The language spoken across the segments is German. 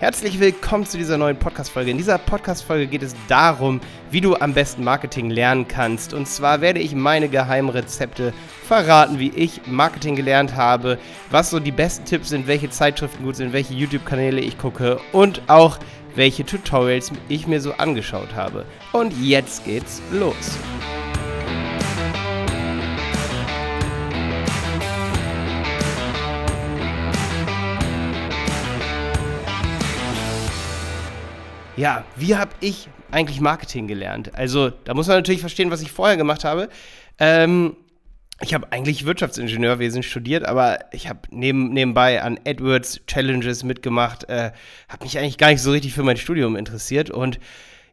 Herzlich willkommen zu dieser neuen Podcast-Folge. In dieser Podcast-Folge geht es darum, wie du am besten Marketing lernen kannst. Und zwar werde ich meine geheimen Rezepte verraten, wie ich Marketing gelernt habe, was so die besten Tipps sind, welche Zeitschriften gut sind, welche YouTube-Kanäle ich gucke und auch welche Tutorials ich mir so angeschaut habe. Und jetzt geht's los. Ja, wie habe ich eigentlich Marketing gelernt? Also, da muss man natürlich verstehen, was ich vorher gemacht habe. Ähm, ich habe eigentlich Wirtschaftsingenieurwesen studiert, aber ich habe neben, nebenbei an AdWords Challenges mitgemacht, äh, habe mich eigentlich gar nicht so richtig für mein Studium interessiert und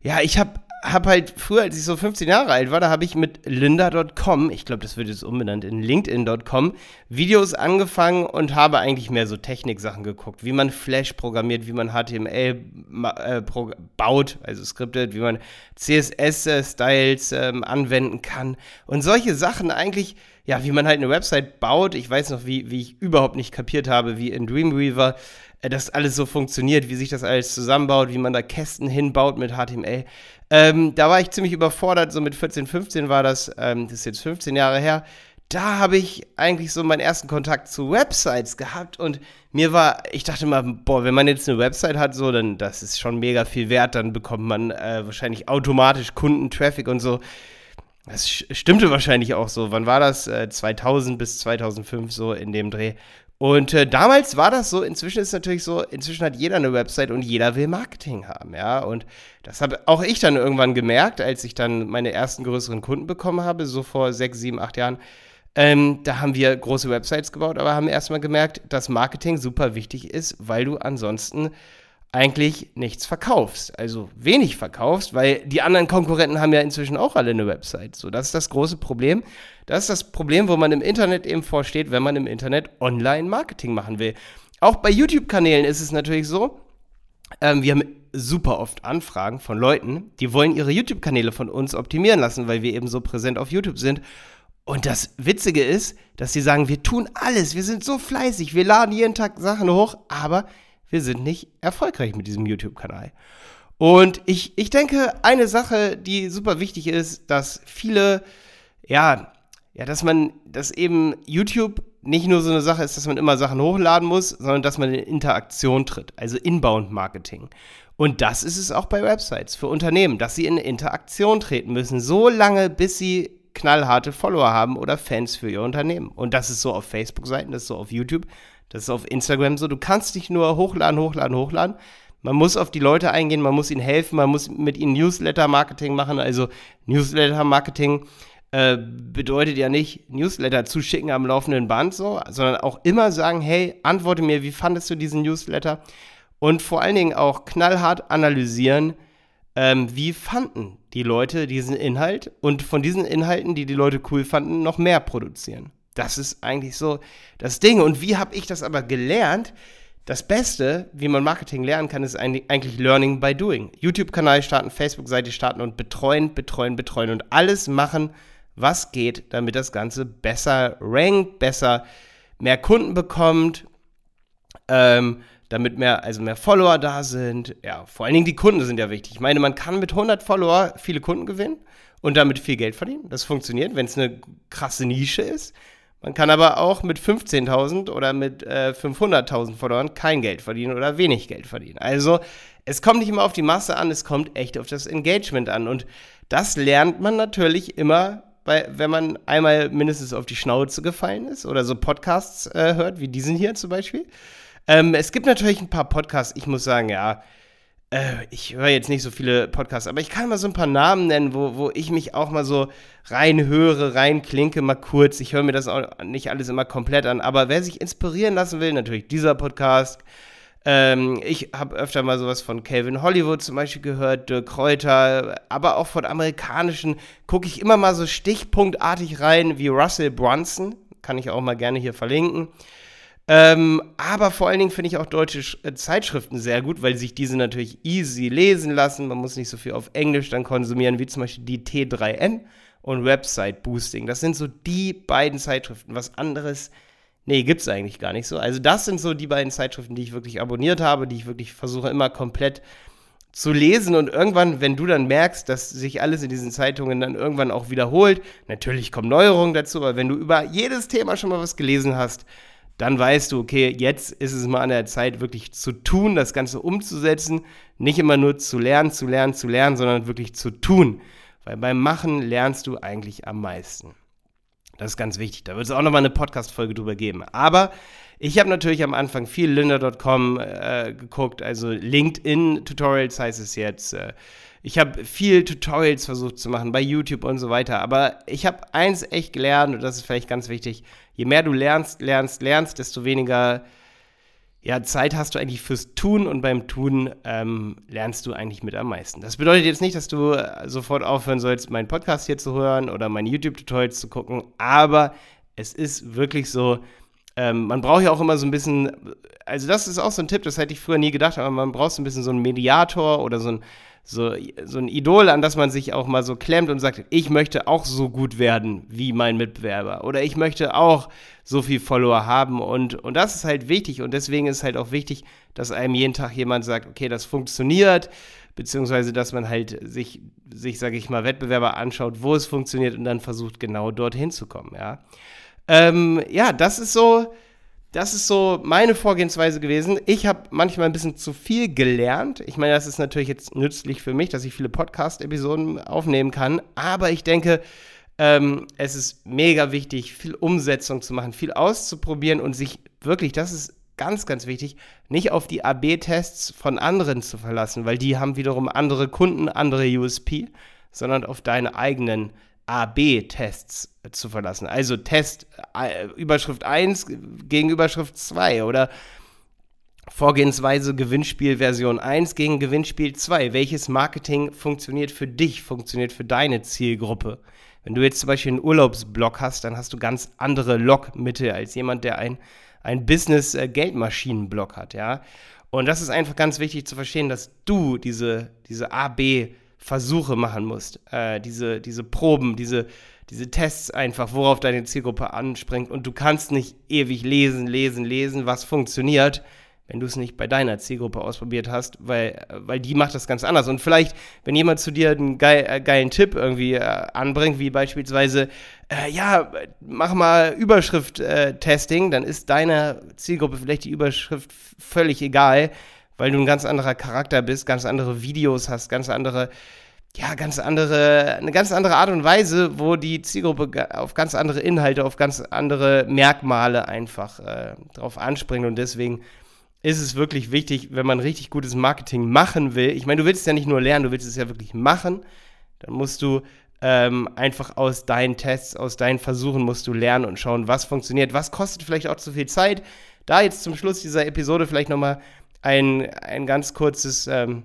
ja, ich habe habe halt früher, als ich so 15 Jahre alt war, da habe ich mit lynda.com, ich glaube, das wird jetzt umbenannt in linkedin.com, Videos angefangen und habe eigentlich mehr so Techniksachen geguckt, wie man Flash programmiert, wie man HTML äh, baut, also skriptet, wie man CSS-Styles äh, anwenden kann und solche Sachen eigentlich, ja, wie man halt eine Website baut. Ich weiß noch, wie, wie ich überhaupt nicht kapiert habe, wie in Dreamweaver äh, das alles so funktioniert, wie sich das alles zusammenbaut, wie man da Kästen hinbaut mit HTML. Ähm, da war ich ziemlich überfordert, so mit 14, 15 war das, ähm, das ist jetzt 15 Jahre her. Da habe ich eigentlich so meinen ersten Kontakt zu Websites gehabt und mir war, ich dachte mal, boah, wenn man jetzt eine Website hat, so, dann das ist schon mega viel wert, dann bekommt man äh, wahrscheinlich automatisch Kundentraffic und so. Das stimmte wahrscheinlich auch so. Wann war das? Äh, 2000 bis 2005 so in dem Dreh. Und äh, damals war das so, inzwischen ist es natürlich so, inzwischen hat jeder eine Website und jeder will Marketing haben, ja. Und das habe auch ich dann irgendwann gemerkt, als ich dann meine ersten größeren Kunden bekommen habe, so vor sechs, sieben, acht Jahren. Ähm, da haben wir große Websites gebaut, aber haben erstmal gemerkt, dass Marketing super wichtig ist, weil du ansonsten eigentlich nichts verkaufst. Also wenig verkaufst, weil die anderen Konkurrenten haben ja inzwischen auch alle eine Website. So, das ist das große Problem. Das ist das Problem, wo man im Internet eben vorsteht, wenn man im Internet Online-Marketing machen will. Auch bei YouTube-Kanälen ist es natürlich so, ähm, wir haben super oft Anfragen von Leuten, die wollen ihre YouTube-Kanäle von uns optimieren lassen, weil wir eben so präsent auf YouTube sind. Und das Witzige ist, dass sie sagen, wir tun alles, wir sind so fleißig, wir laden jeden Tag Sachen hoch, aber wir sind nicht erfolgreich mit diesem YouTube-Kanal. Und ich, ich denke, eine Sache, die super wichtig ist, dass viele, ja, ja, dass man, dass eben YouTube nicht nur so eine Sache ist, dass man immer Sachen hochladen muss, sondern dass man in Interaktion tritt, also Inbound-Marketing. Und das ist es auch bei Websites für Unternehmen, dass sie in Interaktion treten müssen, so lange, bis sie knallharte Follower haben oder Fans für ihr Unternehmen. Und das ist so auf Facebook-Seiten, das ist so auf YouTube, das ist auf Instagram so. Du kannst nicht nur hochladen, hochladen, hochladen. Man muss auf die Leute eingehen, man muss ihnen helfen, man muss mit ihnen Newsletter-Marketing machen. Also Newsletter-Marketing äh, bedeutet ja nicht Newsletter zuschicken am laufenden Band so, sondern auch immer sagen, hey, antworte mir, wie fandest du diesen Newsletter? Und vor allen Dingen auch knallhart analysieren, ähm, wie fanden die Leute diesen Inhalt und von diesen Inhalten, die die Leute cool fanden, noch mehr produzieren. Das ist eigentlich so das Ding. Und wie habe ich das aber gelernt? Das Beste, wie man Marketing lernen kann, ist eigentlich Learning by Doing. YouTube-Kanal starten, Facebook-Seite starten und betreuen, betreuen, betreuen und alles machen, was geht, damit das Ganze besser rankt, besser mehr Kunden bekommt, ähm, damit mehr, also mehr Follower da sind. Ja, vor allen Dingen die Kunden sind ja wichtig. Ich meine, man kann mit 100 Follower viele Kunden gewinnen und damit viel Geld verdienen. Das funktioniert, wenn es eine krasse Nische ist. Man kann aber auch mit 15.000 oder mit äh, 500.000 Followern kein Geld verdienen oder wenig Geld verdienen. Also es kommt nicht immer auf die Masse an, es kommt echt auf das Engagement an. Und das lernt man natürlich immer, bei, wenn man einmal mindestens auf die Schnauze gefallen ist oder so Podcasts äh, hört, wie diesen hier zum Beispiel. Ähm, es gibt natürlich ein paar Podcasts, ich muss sagen, ja, äh, ich höre jetzt nicht so viele Podcasts, aber ich kann mal so ein paar Namen nennen, wo, wo ich mich auch mal so reinhöre, reinklinke, mal kurz. Ich höre mir das auch nicht alles immer komplett an, aber wer sich inspirieren lassen will, natürlich dieser Podcast. Ähm, ich habe öfter mal sowas von Calvin Hollywood zum Beispiel gehört, Dirk Kräuter, aber auch von amerikanischen gucke ich immer mal so stichpunktartig rein, wie Russell Brunson, kann ich auch mal gerne hier verlinken. Ähm, aber vor allen Dingen finde ich auch deutsche äh, Zeitschriften sehr gut, weil sich diese natürlich easy lesen lassen. Man muss nicht so viel auf Englisch dann konsumieren, wie zum Beispiel die T3N und Website Boosting. Das sind so die beiden Zeitschriften. Was anderes Nee, gibt's eigentlich gar nicht so. Also das sind so die beiden Zeitschriften, die ich wirklich abonniert habe, die ich wirklich versuche immer komplett zu lesen und irgendwann, wenn du dann merkst, dass sich alles in diesen Zeitungen dann irgendwann auch wiederholt, natürlich kommen Neuerungen dazu, aber wenn du über jedes Thema schon mal was gelesen hast, dann weißt du, okay, jetzt ist es mal an der Zeit, wirklich zu tun, das Ganze umzusetzen, nicht immer nur zu lernen, zu lernen, zu lernen, sondern wirklich zu tun. Weil beim Machen lernst du eigentlich am meisten. Das ist ganz wichtig. Da wird es auch nochmal eine Podcast-Folge drüber geben. Aber ich habe natürlich am Anfang viel Lynda.com äh, geguckt, also LinkedIn-Tutorials heißt es jetzt. Äh, ich habe viel Tutorials versucht zu machen bei YouTube und so weiter. Aber ich habe eins echt gelernt und das ist vielleicht ganz wichtig. Je mehr du lernst, lernst, lernst, desto weniger ja, Zeit hast du eigentlich fürs Tun und beim Tun ähm, lernst du eigentlich mit am meisten. Das bedeutet jetzt nicht, dass du äh, sofort aufhören sollst, meinen Podcast hier zu hören oder meine YouTube-Tutorials zu gucken, aber es ist wirklich so, ähm, man braucht ja auch immer so ein bisschen, also das ist auch so ein Tipp, das hätte ich früher nie gedacht, aber man braucht so ein bisschen so einen Mediator oder so ein, so, so ein Idol, an das man sich auch mal so klemmt und sagt, ich möchte auch so gut werden wie mein Mitbewerber oder ich möchte auch so viel Follower haben und, und das ist halt wichtig und deswegen ist halt auch wichtig, dass einem jeden Tag jemand sagt, okay, das funktioniert, beziehungsweise dass man halt sich, sich sage ich mal, Wettbewerber anschaut, wo es funktioniert und dann versucht, genau dorthin zu kommen, ja. Ähm, ja, das ist so, das ist so meine Vorgehensweise gewesen. Ich habe manchmal ein bisschen zu viel gelernt. Ich meine, das ist natürlich jetzt nützlich für mich, dass ich viele Podcast-Episoden aufnehmen kann. Aber ich denke, ähm, es ist mega wichtig, viel Umsetzung zu machen, viel auszuprobieren und sich wirklich, das ist ganz, ganz wichtig, nicht auf die AB-Tests von anderen zu verlassen, weil die haben wiederum andere Kunden, andere USP, sondern auf deine eigenen A-B-Tests zu verlassen. Also Test äh, Überschrift 1 gegen Überschrift 2 oder Vorgehensweise Gewinnspiel Version 1 gegen Gewinnspiel 2. Welches Marketing funktioniert für dich, funktioniert für deine Zielgruppe? Wenn du jetzt zum Beispiel einen Urlaubsblog hast, dann hast du ganz andere Logmittel als jemand, der ein, ein Business-Geldmaschinen-Blog äh, hat, ja. Und das ist einfach ganz wichtig zu verstehen, dass du diese, diese A-B- Versuche machen musst, äh, diese, diese Proben, diese, diese Tests einfach, worauf deine Zielgruppe anspringt. Und du kannst nicht ewig lesen, lesen, lesen, was funktioniert, wenn du es nicht bei deiner Zielgruppe ausprobiert hast, weil, weil die macht das ganz anders. Und vielleicht, wenn jemand zu dir einen geil, äh, geilen Tipp irgendwie äh, anbringt, wie beispielsweise, äh, ja, mach mal Überschrift-Testing, dann ist deiner Zielgruppe vielleicht die Überschrift völlig egal weil du ein ganz anderer Charakter bist, ganz andere Videos hast, ganz andere, ja, ganz andere, eine ganz andere Art und Weise, wo die Zielgruppe auf ganz andere Inhalte, auf ganz andere Merkmale einfach äh, drauf anspringt und deswegen ist es wirklich wichtig, wenn man richtig gutes Marketing machen will. Ich meine, du willst es ja nicht nur lernen, du willst es ja wirklich machen. Dann musst du ähm, einfach aus deinen Tests, aus deinen Versuchen musst du lernen und schauen, was funktioniert, was kostet vielleicht auch zu viel Zeit. Da jetzt zum Schluss dieser Episode vielleicht nochmal ein, ein ganz kurzes ähm,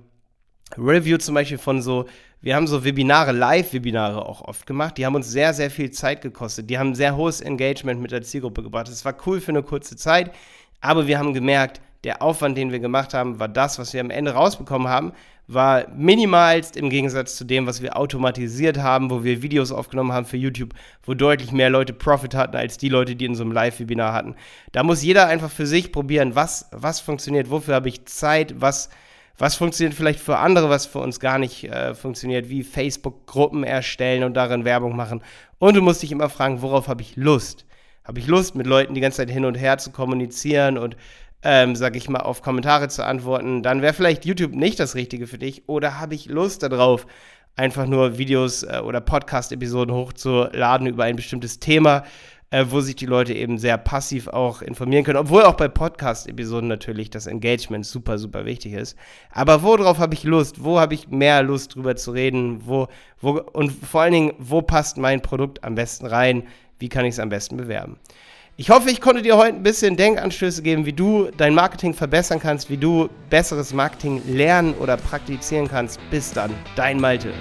Review zum Beispiel von so, wir haben so Webinare, Live-Webinare auch oft gemacht, die haben uns sehr, sehr viel Zeit gekostet. Die haben sehr hohes Engagement mit der Zielgruppe gebracht. Es war cool für eine kurze Zeit, aber wir haben gemerkt, der Aufwand, den wir gemacht haben, war das, was wir am Ende rausbekommen haben, war minimalst im Gegensatz zu dem, was wir automatisiert haben, wo wir Videos aufgenommen haben für YouTube, wo deutlich mehr Leute Profit hatten als die Leute, die in so einem Live-Webinar hatten. Da muss jeder einfach für sich probieren, was, was funktioniert, wofür habe ich Zeit, was, was funktioniert vielleicht für andere, was für uns gar nicht äh, funktioniert, wie Facebook-Gruppen erstellen und darin Werbung machen. Und du musst dich immer fragen, worauf habe ich Lust? Habe ich Lust, mit Leuten die ganze Zeit hin und her zu kommunizieren und ähm, sag ich mal, auf Kommentare zu antworten, dann wäre vielleicht YouTube nicht das Richtige für dich. Oder habe ich Lust darauf, einfach nur Videos äh, oder Podcast-Episoden hochzuladen über ein bestimmtes Thema, äh, wo sich die Leute eben sehr passiv auch informieren können. Obwohl auch bei Podcast-Episoden natürlich das Engagement super, super wichtig ist. Aber worauf habe ich Lust? Wo habe ich mehr Lust drüber zu reden? Wo, wo, und vor allen Dingen, wo passt mein Produkt am besten rein? Wie kann ich es am besten bewerben? Ich hoffe, ich konnte dir heute ein bisschen Denkanstöße geben, wie du dein Marketing verbessern kannst, wie du besseres Marketing lernen oder praktizieren kannst. Bis dann, dein Malte.